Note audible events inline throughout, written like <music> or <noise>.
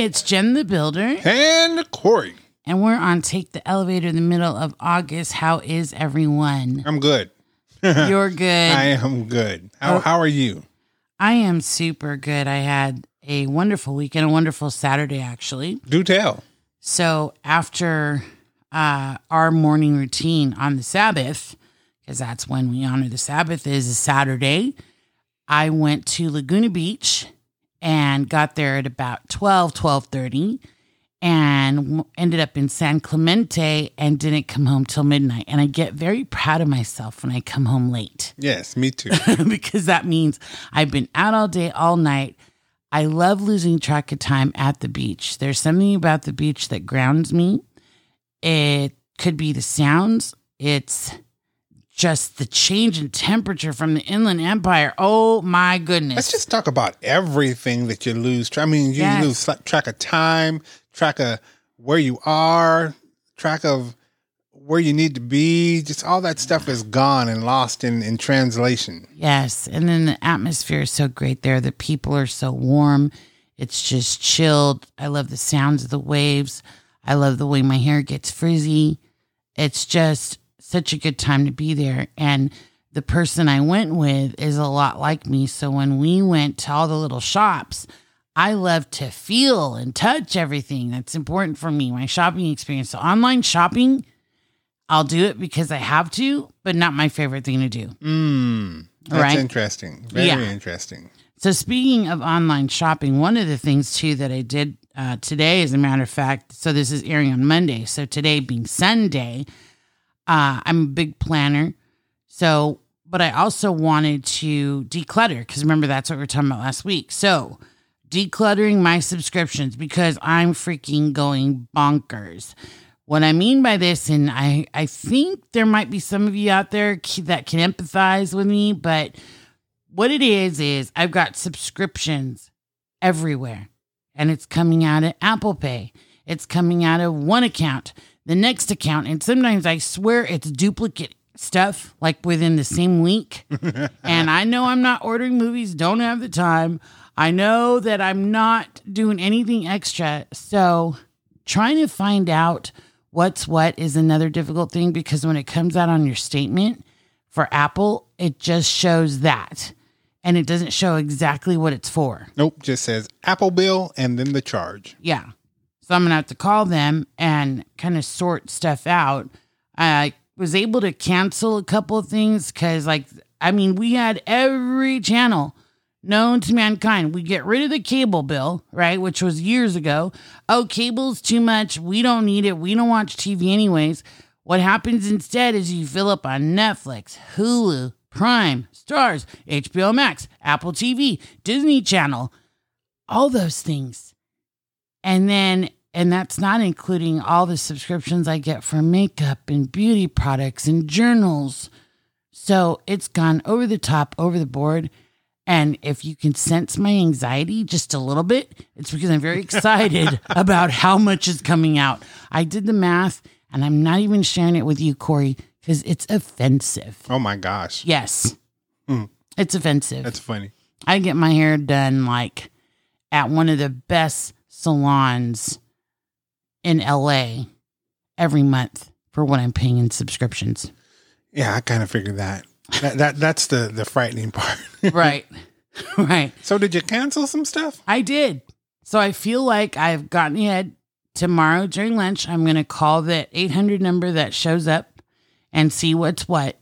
Hey, it's Jen the Builder, And Corey. and we're on Take the Elevator in the middle of August. How is everyone? I'm good. <laughs> You're good. I am good. How, Oh. how are you? I am super good. I had a wonderful weekend, a wonderful Saturday, actually. Do tell. So after uh, our morning routine on the Sabbath, because that's when we honor the Sabbath, is a Saturday, I went to Laguna Beach and got there at about 12, 12.30 and ended up in San Clemente and didn't come home till midnight. And I get very proud of myself when I come home late Yes, me too. <laughs> because that means I've been out all day, all night. I love losing track of time at the beach. There's something about the beach that grounds me. It could be the sounds, it's just the change in temperature from the inland empire. Oh my goodness. Let's just talk about everything that you lose. I mean, you Yes. lose track of time, track of where you are, track of where you need to be. Just all that stuff is gone and lost in, in translation. Yes. And then the atmosphere is so great there. The people are so warm. It's just chilled. I love the sounds of the waves. I love the way my hair gets frizzy. It's just such a good time to be there. And the person I went with is a lot like me. So when we went to all the little shops, I love to feel and touch everything. That's important for me, my shopping experience. So online shopping, I'll do it because I have to, but not my favorite thing to do. Mm, that's Right. interesting. Very Yeah. interesting. So speaking of online shopping, one of the things too that I did uh, today, as a matter of fact, so this is airing on Monday. So today being Sunday, uh, I'm a big planner. So, but I also wanted to declutter because remember that's what we were talking about last week. So decluttering my subscriptions because I'm freaking going bonkers. What I mean by this, and I, I think there might be some of you out there that can empathize with me, but what it is is I've got subscriptions everywhere, and it's coming out of Apple Pay. It's coming out of one account, the next account, and sometimes I swear it's duplicate stuff like within the same week. <laughs> and I know I'm not ordering movies, don't have the time. I know that I'm not doing anything extra. So trying to find out what's what is another difficult thing because when it comes out on your statement for Apple, it just shows that and it doesn't show exactly what it's for. Nope, just says Apple bill and then the charge. Yeah. So I'm going to have to call them and kind of sort stuff out. I was able to cancel a couple of things because, like, I mean, we had every channel known to mankind. We get rid of the cable bill, right? Which was years ago. Oh, cable's too much. We don't need it. We don't watch TV anyways. What happens instead is you fill up on Netflix, Hulu, Prime, Starz, HBO Max, Apple TV, Disney Channel, all those things. And then, and that's not including all the subscriptions I get for makeup and beauty products and journals. So it's gone over the top, over the board. And if you can sense my anxiety just a little bit, it's because I'm very <laughs> excited about how much is coming out. I did the math and I'm not even sharing it with you, Corey, because it's offensive. Oh my gosh. Yes, Hmm. it's offensive. That's funny. I get my hair done like at one of the best salons in LA every month for what I'm paying in subscriptions. Yeah, I kind of figured that. That, that that's the the frightening <laughs> part. right. <laughs> right. so did you cancel some stuff? I did. So I feel like I've gotten ahead. Tomorrow during lunch, I'm going to call that 800 number that shows up and see what's what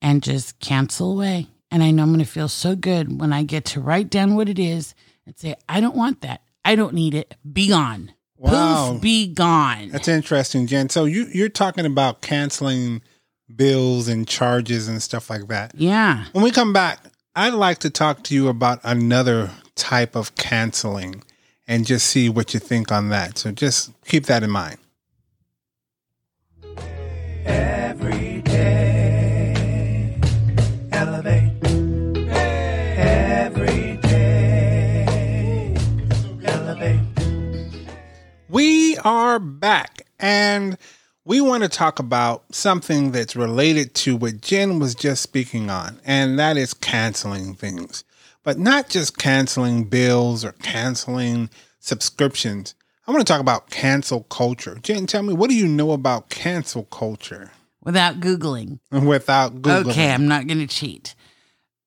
and just cancel away. And I know I'm going to feel so good when I get to write down what it is and say, I don't want that. I don't need it. Be gone. Wow. Poof, be gone. That's interesting, Jen. So you you're talking about canceling bills and charges and stuff like that. yeah. When we come back, I'd like to talk to you about another type of canceling and just see what you think on that. So just keep that in mind. Every are back and we want to talk about something that's related to what Jen was just speaking on, and that is canceling things. But not just canceling bills or canceling subscriptions. I want to talk about cancel culture. Jen, tell me, what do you know about cancel culture Without Googling. without Google? Okay, I'm not going to cheat.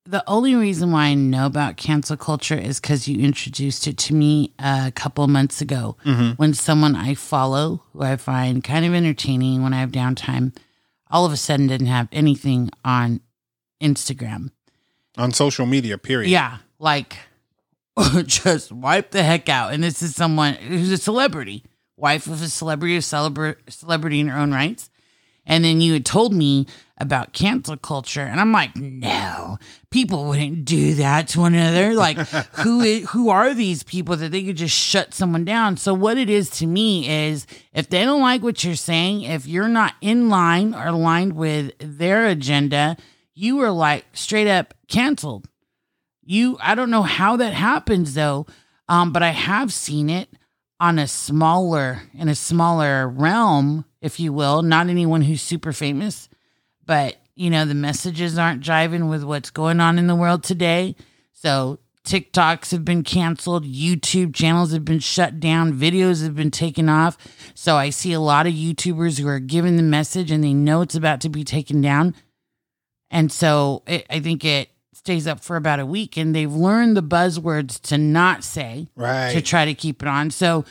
The only reason why I know about cancel culture is because you introduced it to me a couple months ago mm-hmm. when someone I follow, who I find kind of entertaining when I have downtime, all of a sudden didn't have anything on Instagram. On social media, period. Yeah, like <laughs> just wipe the heck out. And this is someone who's a celebrity, wife of a celebrity, a celebra- celebrity in her own rights. And then you had told me about cancel culture, and I'm like, no, people wouldn't do that to one another. Like, <laughs> who who are these people that they could just shut someone down? So what it is to me is, if they don't like what you're saying, if you're not in line or aligned with their agenda, you are like straight up canceled. You, I don't know how that happens though, um, but I have seen it on a smaller, in a smaller realm, if you will. Not anyone who's super famous, but you know the messages aren't jiving with what's going on in the world today. So TikToks have been canceled, YouTube channels have been shut down, videos have been taken off. So I see a lot of YouTubers who are giving the message and they know it's about to be taken down. And so it, I think it stays up for about a week and they've learned the buzzwords to not say Right. to try to keep it on. So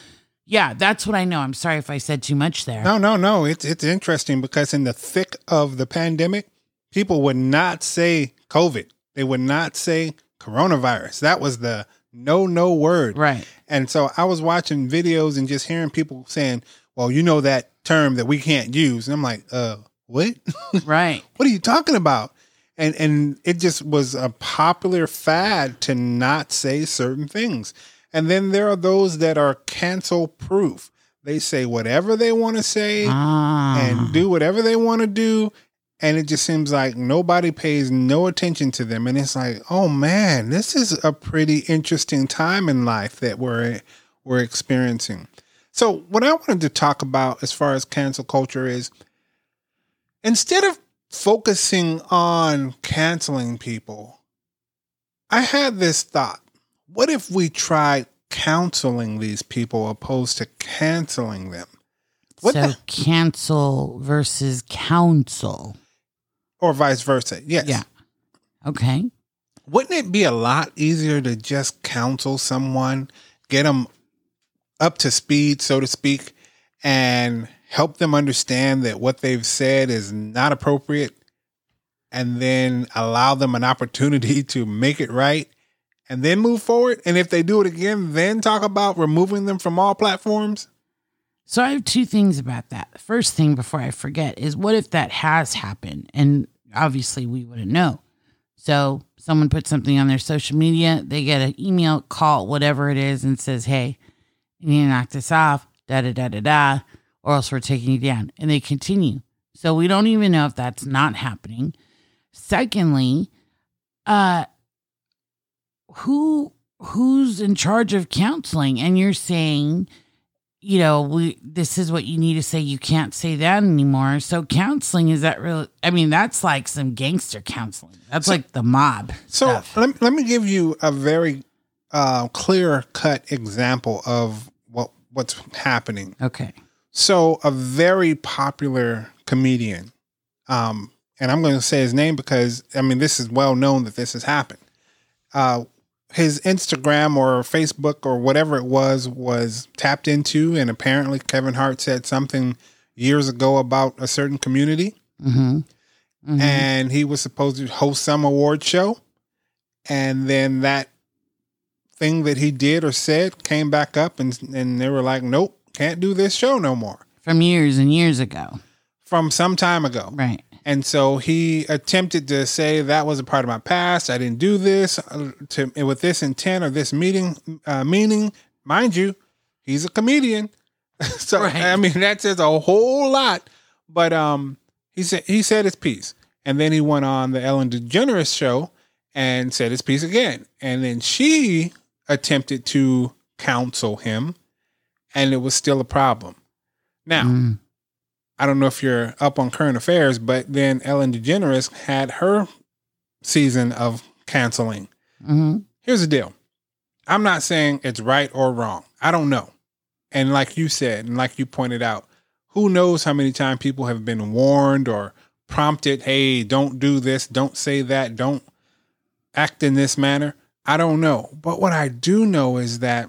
yeah, that's what I know. I'm sorry if I said too much there. No, no, no. It's it's interesting because in the thick of the pandemic, people would not say COVID. They would not say coronavirus. That was the no no word. Right. And so I was watching videos and just hearing people saying, "Well, you know that term that we can't use." And I'm like, "Uh, what? <laughs> Right. what are you talking about?" And and it just was a popular fad to not say certain things. And then there are those that are cancel proof. They say whatever they want to say Ah. and do whatever they want to do. And it just seems like nobody pays no attention to them. And it's like, oh man, this is a pretty interesting time in life that we're we're experiencing. So what I wanted to talk about as far as cancel culture is instead of focusing on canceling people, I had this thought. What if we tried counseling these people opposed to canceling them? What so the- cancel versus counsel. or vice versa. Yes. Yeah. Okay. Wouldn't it be a lot easier to just counsel someone, get them up to speed, so to speak, and help them understand that what they've said is not appropriate, and then allow them an opportunity <laughs> to make it right, and then move forward? And if they do it again, then talk about removing them from all platforms? So I have two things about that. The first thing before I forget is what if that has happened and obviously we wouldn't know. So someone puts something on their social media, they get an email, call, whatever it is, and says, Hey, you need to knock this off, da da da da da, or else we're taking you down. And they continue. So we don't even know if that's not happening. Secondly, uh who who's in charge of counseling? And you're saying you know, we this is what you need to say. You can't say that anymore. So counseling is that real? I mean, that's like some gangster counseling. That's like the mob. So stuff. let, let me give you a very uh, clear cut example of what what's happening. okay, So a very popular comedian, um, and I'm going to say his name because I mean this is well known that this has happened. Uh, his Instagram or Facebook or whatever it was was tapped into, and apparently Kevin Hart said something years ago about a certain community, mm-hmm. Mhm. and he was supposed to host some award show, and then that thing that he did or said came back up, and and they were like, "Nope, can't do this show no more." from years and years ago, from some time ago. right? And so he attempted to say that was a part of my past. I didn't do this uh, to with this intent or this meeting uh, meaning. Mind you, he's a comedian, <laughs> so Right. I mean that says a whole lot. But um, he said he said his piece, and then he went on the Ellen DeGeneres show and said his piece again, and then she attempted to counsel him, and it was still a problem. Now. Mm. I don't know if you're up on current affairs, but then Ellen DeGeneres had her season of canceling. hmm Here's the deal I'm not saying it's right or wrong. I don't know. And like you said, and like you pointed out, who knows how many times people have been warned or prompted, hey, don't do this, don't say that, don't act in this manner. I don't know. But what I do know is that,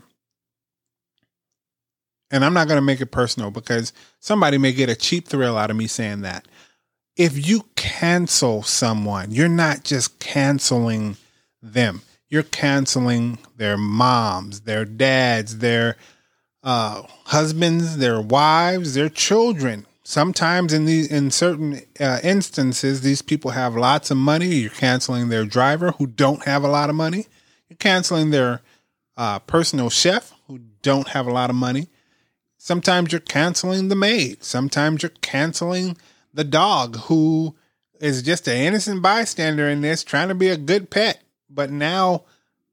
and I'm not going to make it personal because somebody may get a cheap thrill out of me saying that. If you cancel someone, you're not just canceling them, you're canceling their moms, their dads, their uh, husbands, their wives, their children. Sometimes in the in certain uh, instances, these people have lots of money. You're canceling their driver who don't have a lot of money. You're canceling their uh, personal chef who don't have a lot of money. Sometimes you're canceling the maid. Sometimes you're canceling the dog who is just an innocent bystander in this, trying to be a good pet. But now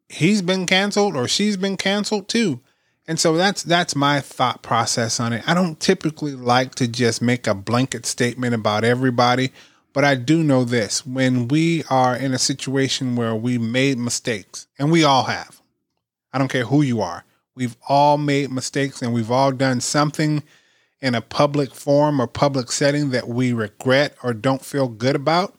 he's been canceled or she's been canceled too. And so that's that's my thought process on it. I don't typically like to just make a blanket statement about everybody, but I do know this. When we are in a situation where we made mistakes, and we all have. I don't care who you are. We've all made mistakes and we've all done something in a public forum or public setting that we regret or don't feel good about.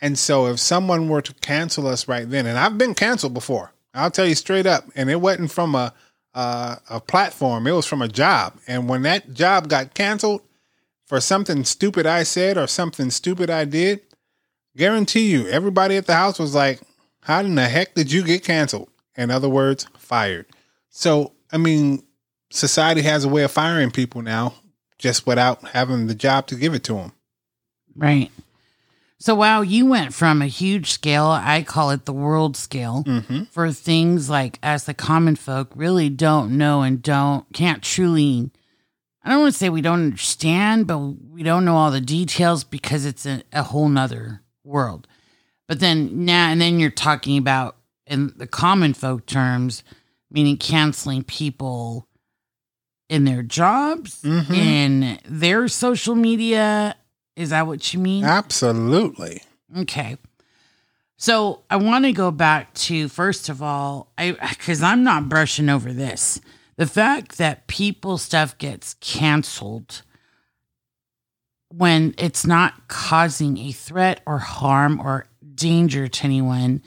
And so if someone were to cancel us right then, and I've been canceled before, I'll tell you straight up, and it wasn't from a uh, a platform. It was from a job. And when that job got canceled for something stupid I said or something stupid I did, guarantee you, everybody at the house was like, How in the heck did you get canceled? In other words, fired. So, I mean, society has a way of firing people now just without having the job to give it to them. Right. So, wow, you went from a huge scale, I call it the world scale, Mm-hmm. for things like us, the common folk, really don't know and don't, can't truly, I don't want to say we don't understand, but we don't know all the details because it's a, a whole nother world. But then now, and then you're talking about in the common folk terms, meaning canceling people in their jobs, Mhm. in their social media. Is that what you mean? Absolutely. Okay. So I want to go back to first of all, I because I'm not brushing over this. The fact that people stuff gets canceled when it's not causing a threat or harm or danger to anyone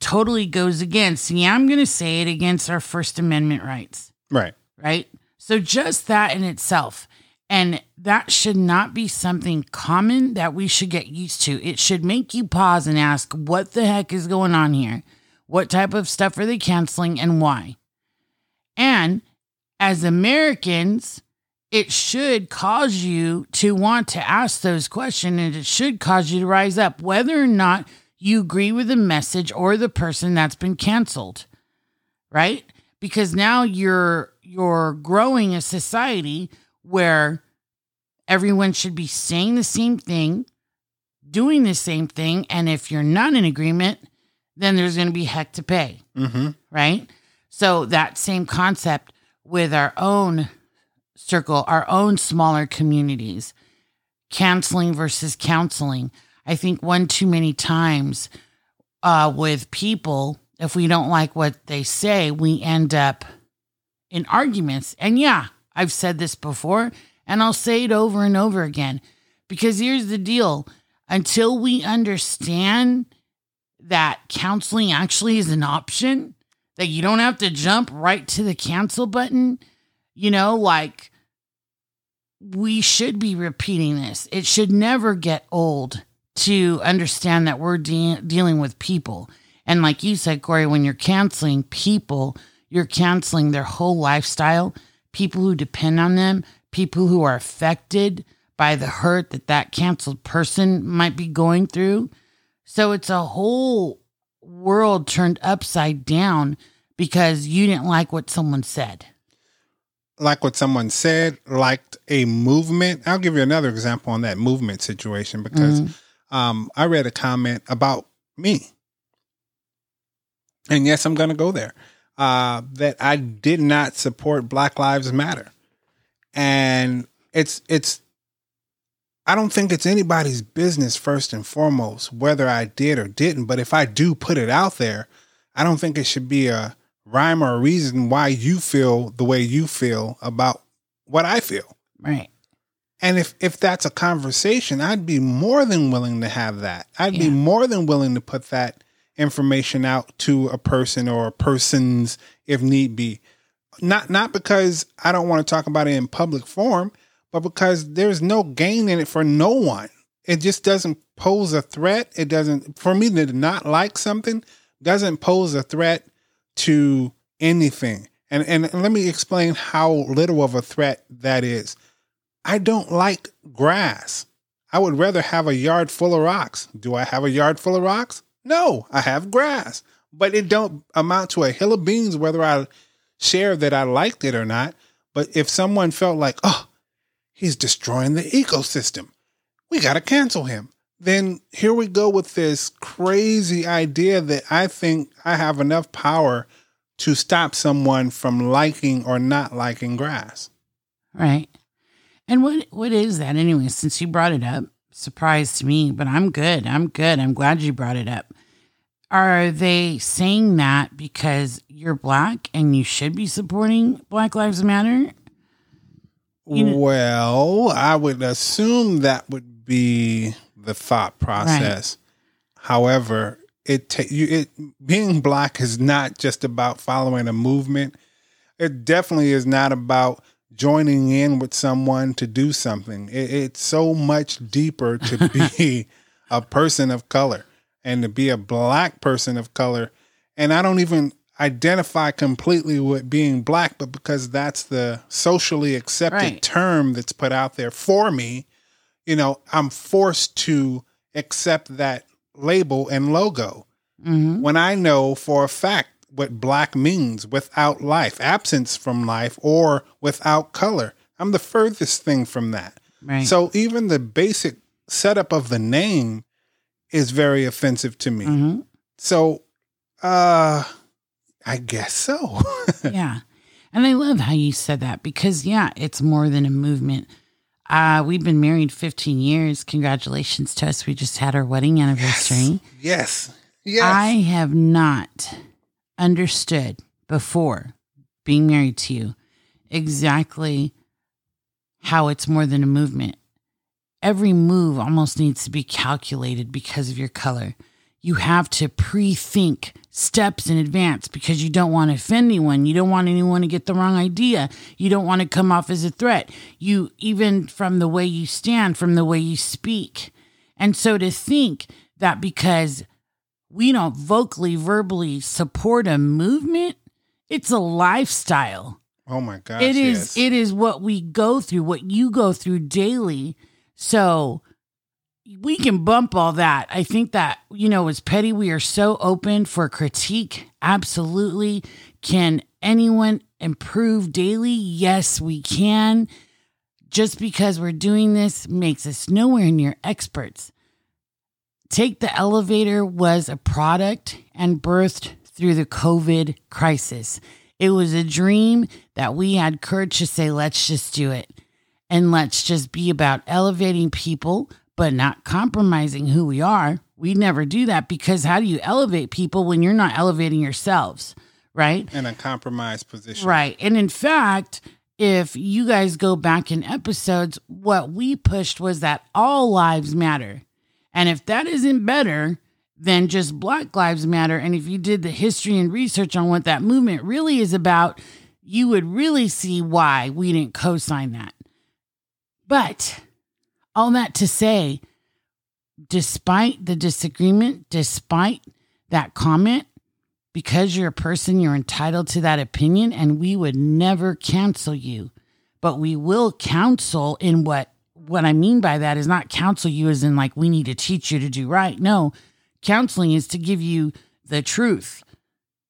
totally goes against, yeah, I'm going to say it against our First Amendment rights Right. right? So just that in itself. And that should not be something common that we should get used to. It should make you pause and ask, what the heck is going on here? What type of stuff are they canceling and why? And as Americans, it should cause you to want to ask those questions and it should cause you to rise up, whether or not you agree with the message or the person that's been canceled, right? Because now you're you're growing a society where everyone should be saying the same thing, doing the same thing, and if you're not in agreement, then there's going to be heck to pay Mm-hmm. right? So that same concept with our own circle, our own smaller communities, canceling versus counseling. I think one too many times uh, with people, if we don't like what they say, we end up in arguments. And yeah, I've said this before, and I'll say it over and over again because here's the deal until we understand that counseling actually is an option, that you don't have to jump right to the cancel button, you know, like we should be repeating this. It should never get old to understand that we're de- dealing with people. And like you said, Corey, when you're canceling people, you're canceling their whole lifestyle, people who depend on them, people who are affected by the hurt that that canceled person might be going through. So it's a whole world turned upside down because you didn't like what someone said. like what someone said, liked a movement. I'll give you another example on that movement situation because mm. Um, I read a comment about me. And yes, I'm going to go there. Uh, that I did not support Black Lives Matter. And it's, it's, I don't think it's anybody's business first and foremost whether I did or didn't. But if I do put it out there, I don't think it should be a rhyme or a reason why you feel the way you feel about what I feel. Right. And if if that's a conversation, I'd be more than willing to have that. I'd be more than willing to put that information out to a person or persons if need be. Not not because I don't want to talk about it in public forum, but because there's no gain in it for no one. It just doesn't pose a threat. It doesn't for me to not like something doesn't pose a threat to anything. And and let me explain how little of a threat that is. I don't like grass. I would rather have a yard full of rocks. Do I have a yard full of rocks? No, I have grass. But it don't amount to a hill of beans whether I share that I liked it or not. But if someone felt like, oh, he's destroying the ecosystem, we got to cancel him. Then here we go with this crazy idea that I think I have enough power to stop someone from liking or not liking grass. Right. And what what is that anyway? Since you brought it up, surprise to me, but I'm good. I'm good. I'm glad you brought it up. Are they saying that because you're black and you should be supporting Black Lives Matter? You know- well, I would assume that would be the thought process. However, it ta- you it being black is not just about following a movement. It definitely is not about joining in with someone to do something. It, it's so much deeper to <laughs> be a person of color and to be a black person of color. And I don't even identify completely with being black, but because that's the socially accepted Right. term that's put out there for me, you know, I'm forced to accept that label and logo Mm-hmm. when I know for a fact what black means without life, absence from life, or without color. I'm the furthest thing from that. Right. So even the basic setup of the name is very offensive to me. hmm So, uh, I guess so. <laughs> yeah. And I love how you said that because, yeah, it's more than a movement. Uh, we've been married 15 years. Congratulations to us. We just had our wedding anniversary. yes. Yes. I have not understood before being married to you exactly how it's more than a movement. Every move almost needs to be calculated because of your color. You have to pre think steps in advance because you don't want to offend anyone. You don't want anyone to get the wrong idea. You don't want to come off as a threat. You, even from the way you stand, from the way you speak. And so to think that because we don't vocally, verbally support a movement, it's a lifestyle. oh my gosh. It is yes. it is what we go through, what you go through daily. So we can bump all that. I think that, you know, as petty, we are so open for critique. Absolutely. Can anyone improve daily? Yes, we can. Just because we're doing this makes us nowhere near experts. Take the Elevator was a product and birthed through the COVID crisis. It was a dream that we had courage to say, let's just do it. And let's just be about elevating people, but not compromising who we are. We never do that because how do you elevate people when you're not elevating yourselves? Right? in a compromised position. Right. And in fact, if you guys go back in episodes, what we pushed was that all lives matter. And if that isn't better than just Black Lives Matter, and if you did the history and research on what that movement really is about, you would really see why we didn't co sign that. But all that to say, despite the disagreement, despite that comment, because you're a person, you're entitled to that opinion, and we would never cancel you. But we will counsel in what what I mean by that is not counsel you as in like we need to teach you to do right. No, counseling is to give you the truth.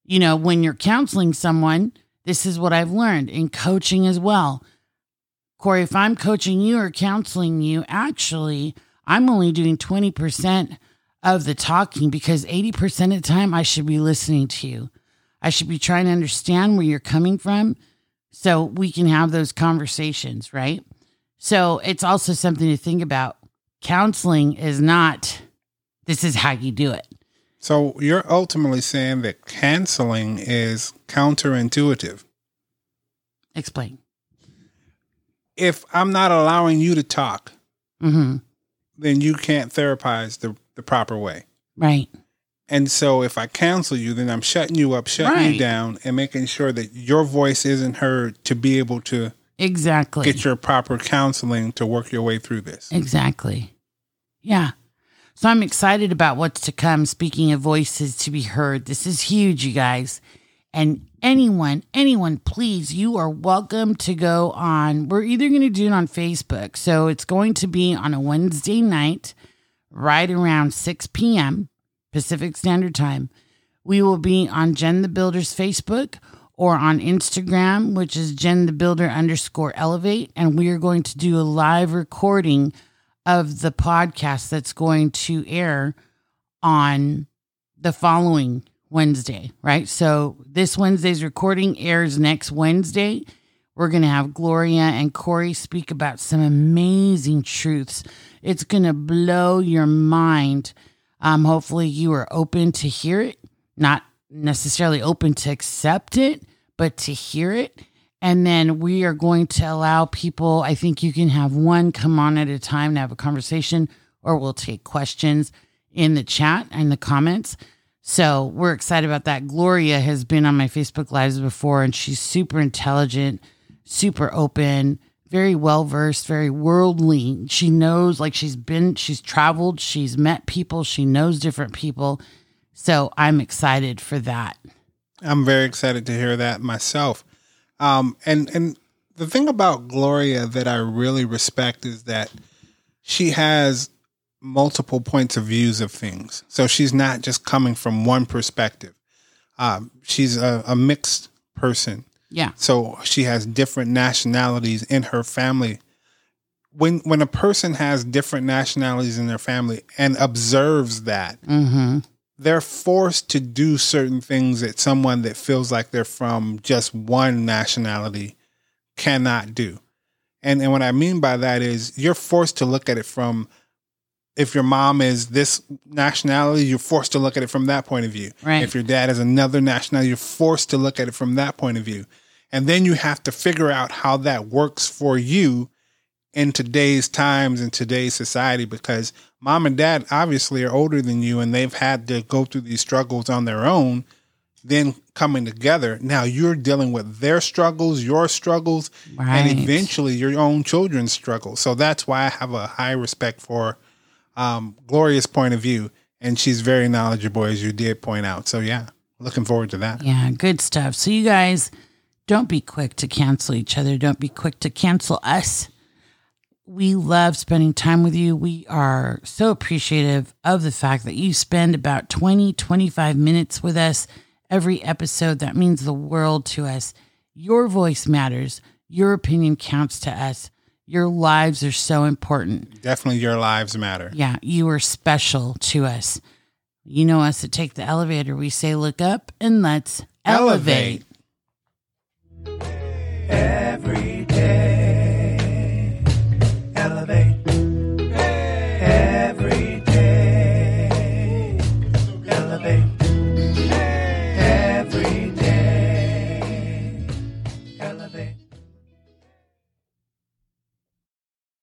You know, when you're counseling someone, this is what I've learned in coaching as well. Corey, if I'm coaching you or counseling you, actually, I'm only doing 20% of the talking because 80% of the time I should be listening to you. I should be trying to understand where you're coming from so we can have those conversations, right? So it's also something to think about. Counseling is not, this is how you do it. So you're ultimately saying that canceling is counterintuitive. Explain. If I'm not allowing you to talk, Mm-hmm. then you can't therapize the, the proper way. Right. And so if I cancel you, then I'm shutting you up, shutting Right. you down, and making sure that your voice isn't heard to be able to Exactly. get your proper counseling to work your way through this. Exactly. Yeah. So I'm excited about what's to come. Speaking of voices to be heard, this is huge, you guys. And anyone, anyone, please, you are welcome to go on. We're either going to do it on Facebook. So it's going to be on a Wednesday night, right around 6 p.m. Pacific Standard Time. We will be on Jen the Builder's Facebook or on Instagram, which is Jen the Builder underscore elevate. And we are going to do a live recording of the podcast that's going to air on the following Wednesday, right? So this Wednesday's recording airs next Wednesday. We're going to have Gloria and Corey speak about some amazing truths. It's going to blow your mind. Um, hopefully, you are open to hear it, not necessarily open to accept it, but to hear it. And then we are going to allow people, I think you can have one come on at a time to have a conversation, or we'll take questions in the chat and the comments. So we're excited about that. Gloria has been on my Facebook Lives before, and she's super intelligent, super open, very well versed, very worldly. She knows, like, she's been, she's traveled, she's met people, she knows different people. So I'm excited for that. I'm very excited to hear that myself. Um, and and the thing about Gloria that I really respect is that she has multiple points of views of things. So she's not just coming from one perspective. Um, she's a, a mixed person. Yeah. So she has different nationalities in her family. When when a person has different nationalities in their family and observes that, Mm-hmm. They're forced to do certain things that someone that feels like they're from just one nationality cannot do. And and what I mean by that is you're forced to look at it from if your mom is this nationality, you're forced to look at it from that point of view. Right. If your dad is another nationality, you're forced to look at it from that point of view. And then you have to figure out how that works for you in today's times and today's society because mom and dad obviously are older than you and they've had to go through these struggles on their own then coming together now you're dealing with their struggles your struggles Right. and eventually your own children's struggles so that's why i have a high respect for um, gloria's point of view and she's very knowledgeable as you did point out so yeah looking forward to that Yeah, good stuff. So you guys don't be quick to cancel each other. Don't be quick to cancel us. We love spending time with you. We are so appreciative of the fact that you spend about 20, 25 minutes with us every episode. That means the world to us. Your voice matters. Your opinion counts to us. Your lives are so important. definitely your lives matter Yeah, you are special to us. You know us to take the elevator. We say, look up and let's elevate. Elevate.